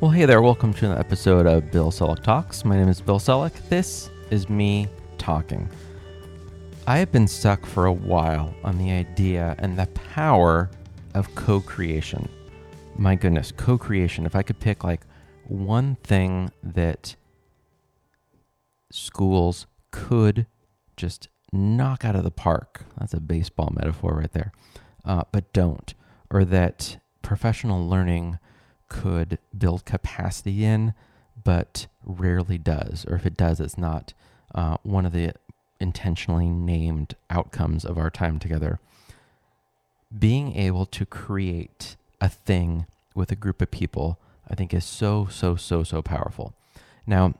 Well, hey there. Welcome to an episode of Bill Selak Talks. My name is Bill Selak. This is me talking. I have been stuck for a while on the idea and the power of co creation. My goodness, co creation. If I could pick like one thing that schools could just knock out of the park, that's a baseball metaphor right there, uh, but don't, or that professional learning could build capacity in, but rarely does, or if it does, it's not uh, one of the intentionally named outcomes of our time together. Being able to create a thing with a group of people, I think, is so, so, so, so powerful. Now,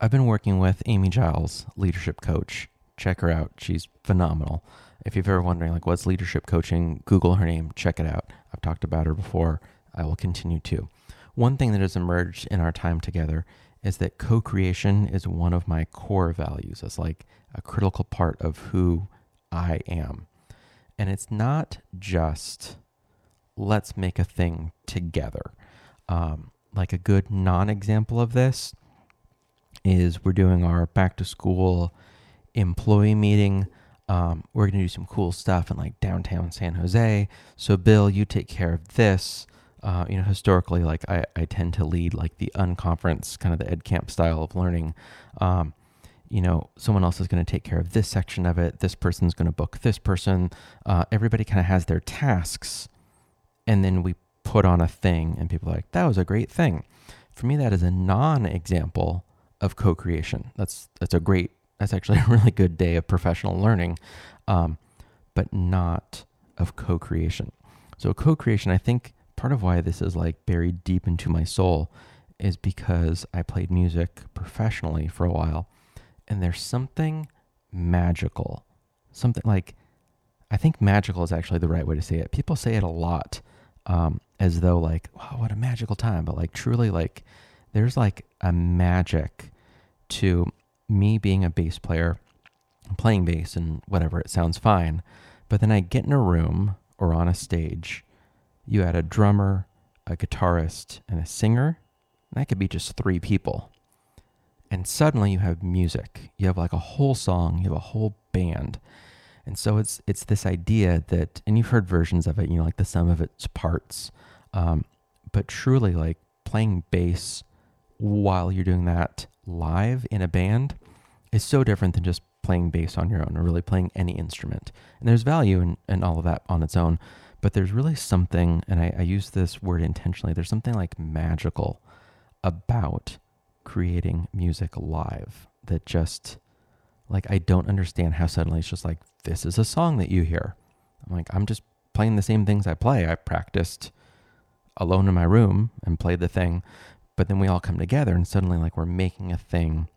I've been working with Amy Giles, leadership coach. Check her out. She's phenomenal. If you're ever wondering, like, what's leadership coaching, Google her name, check it out. I've talked about her before. I will continue to. One thing that has emerged in our time together is that co creation is one of my core values. It's like a critical part of who I am. And it's not just let's make a thing together. Um, like a good non example of this is we're doing our back to school employee meeting. Um, we're going to do some cool stuff in like downtown San Jose. So, Bill, you take care of this uh, you know, historically, like I, I tend to lead like the unconference kind of the ed camp style of learning. Um, you know, someone else is going to take care of this section of it. This person's going to book this person. Uh, everybody kind of has their tasks, and then we put on a thing, and people are like, "That was a great thing." For me, that is a non-example of co-creation. That's that's a great. That's actually a really good day of professional learning, um, but not of co-creation. So co-creation, I think, part of why this is like buried deep into my soul is because I played music professionally for a while and there's something magical. Something like I think magical is actually the right way to say it. People say it a lot um, as though like, wow, what a magical time. But like truly like there's like a magic to me being a bass player, playing bass and whatever, it sounds fine. But then I get in a room or on a stage you add a drummer, a guitarist, and a singer, and that could be just three people. And suddenly you have music. You have like a whole song, you have a whole band. And so it's it's this idea that, and you've heard versions of it, you know, like the sum of its parts. Um, but truly, like playing bass while you're doing that live in a band is so different than just playing bass on your own or really playing any instrument. And there's value in, in all of that on its own. But there's really something, and I, I use this word intentionally, there's something like magical about creating music live that just like I don't understand how suddenly it's just like this is a song that you hear. I'm like I'm just playing the same things I play. I practiced alone in my room and played the thing, but then we all come together and suddenly like we're making a thing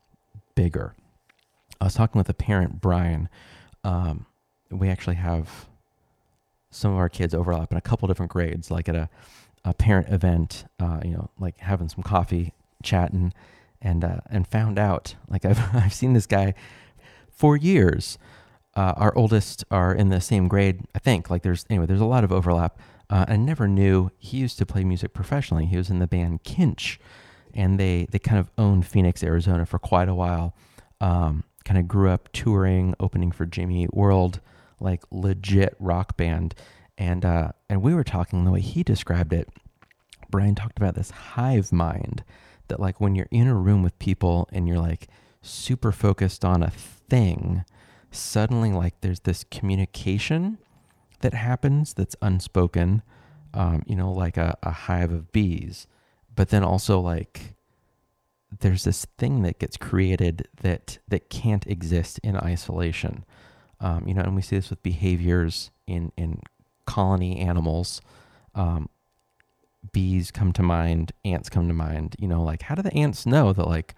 bigger. I was talking with a parent, Brian. Um, we actually have some of our kids overlap in a couple different grades, like at a, a parent event, uh, you know, like having some coffee, chatting, and uh, and found out like I've I've seen this guy for years. Uh, our oldest are in the same grade, I think. Like there's anyway, there's a lot of overlap. Uh, I never knew he used to play music professionally. He was in the band Kinch, and they they kind of owned Phoenix, Arizona for quite a while. Um, kind of grew up touring, opening for Jimmy Eat World like legit rock band. And uh, and we were talking the way he described it. Brian talked about this hive mind that like when you're in a room with people and you're like super focused on a thing, suddenly like there's this communication that happens that's unspoken, um, you know, like a, a hive of bees. But then also like there's this thing that gets created that that can't exist in isolation. Um, you know, and we see this with behaviors in in colony animals. Um, bees come to mind, ants come to mind. You know, like how do the ants know that like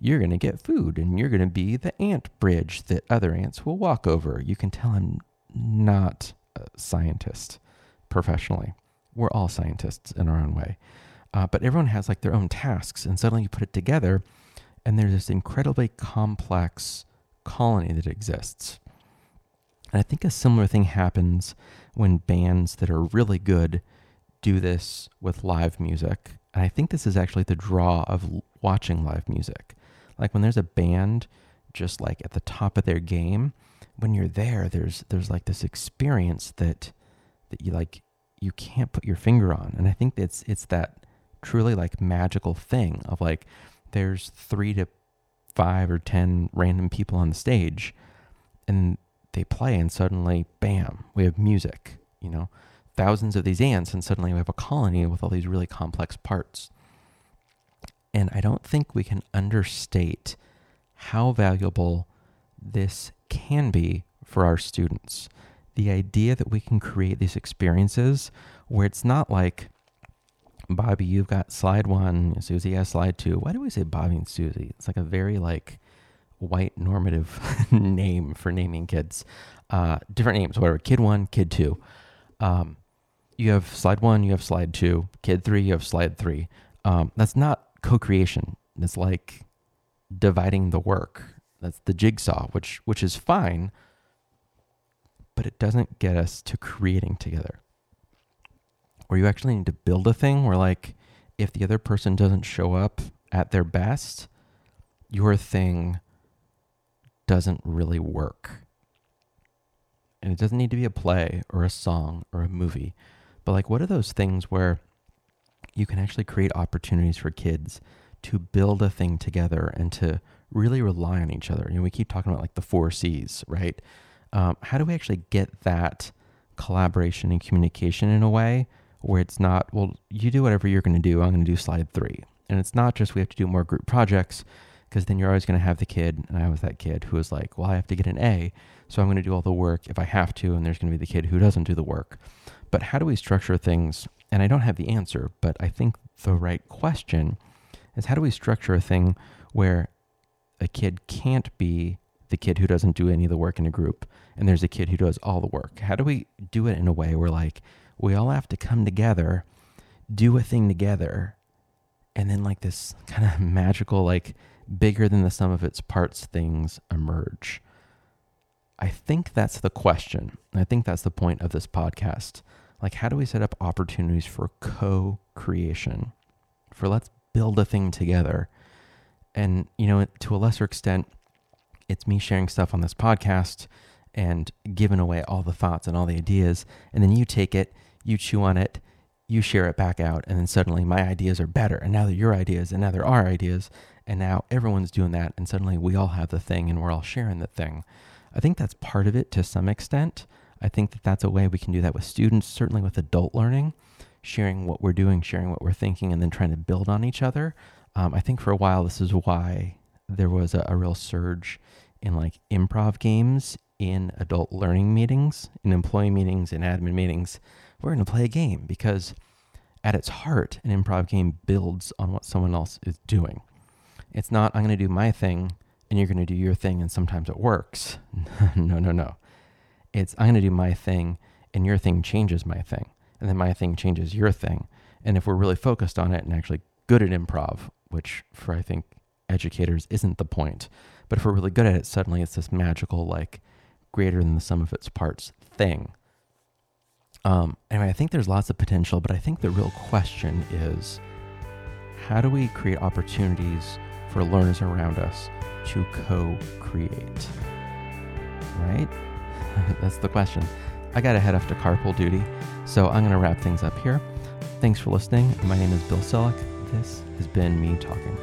you're going to get food and you're going to be the ant bridge that other ants will walk over? You can tell I'm not a scientist professionally. We're all scientists in our own way. Uh, but everyone has like their own tasks, and suddenly you put it together, and there's this incredibly complex colony that exists. And I think a similar thing happens when bands that are really good do this with live music. And I think this is actually the draw of watching live music. Like when there's a band just like at the top of their game, when you're there, there's there's like this experience that that you like you can't put your finger on. And I think it's it's that truly like magical thing of like there's three to five or ten random people on the stage and they play and suddenly bam, we have music, you know thousands of these ants, and suddenly we have a colony with all these really complex parts. And I don't think we can understate how valuable this can be for our students. The idea that we can create these experiences where it's not like, Bobby, you've got slide one, Susie has slide two. Why do we say Bobby and Susie? It's like a very like white normative name for naming kids. Uh, different names, whatever. Kid one, kid two. Um, you have slide one, you have slide two, kid three, you have slide three. Um, that's not co creation. It's like dividing the work. That's the jigsaw, which which is fine, but it doesn't get us to creating together. Where you actually need to build a thing where like if the other person doesn't show up at their best, your thing doesn't really work. And it doesn't need to be a play or a song or a movie. But like, what are those things where you can actually create opportunities for kids to build a thing together and to really rely on each other? You know, we keep talking about like the four C's, right? Um, how do we actually get that collaboration and communication in a way where it's not, well, you do whatever you're going to do. I'm going to do slide three. And it's not just we have to do more group projects because then you're always going to have the kid, and I was that kid who was like, well, I have to get an A, so I'm going to do all the work if I have to, and there's going to be the kid who doesn't do the work. But how do we structure things? And I don't have the answer, but I think the right question is how do we structure a thing where a kid can't be the kid who doesn't do any of the work in a group and there's a kid who does all the work? How do we do it in a way where like we all have to come together, do a thing together, and then like this kind of magical, like bigger than the sum of its parts things emerge? I think that's the question. I think that's the point of this podcast. Like how do we set up opportunities for co-creation? For let's build a thing together. And you know to a lesser extent it's me sharing stuff on this podcast and giving away all the thoughts and all the ideas. And then you take it you chew on it you share it back out. And then suddenly my ideas are better. And now they're your ideas and now they're our ideas and now everyone's doing that and suddenly we all have the thing and we're all sharing the thing i think that's part of it to some extent I think that that's a way we can do that with students, certainly with adult learning, sharing what we're doing, sharing what we're thinking, and then trying to build on each other. Um, I think for a while, this is why there was a, a real surge in like improv games in adult learning meetings, in employee meetings, in admin meetings. We're going to play a game because at its heart, an improv game builds on what someone else is doing. It's not, I'm going to do my thing and you're going to do your thing, and sometimes it works. no, no, no. It's I'm going to do my thing and your thing changes my thing. And then my thing changes your thing. And if we're really focused on it and actually good at improv, which for I think educators isn't the point, but if we're really good at it, suddenly it's this magical, like greater than the sum of its parts thing. Um, anyway, I think there's lots of potential, but I think the real question is how do we create opportunities for learners around us to co create? Right? That's the question. I got to head off to carpool duty, so I'm going to wrap things up here. Thanks for listening. My name is Bill Selak. This has been me talking.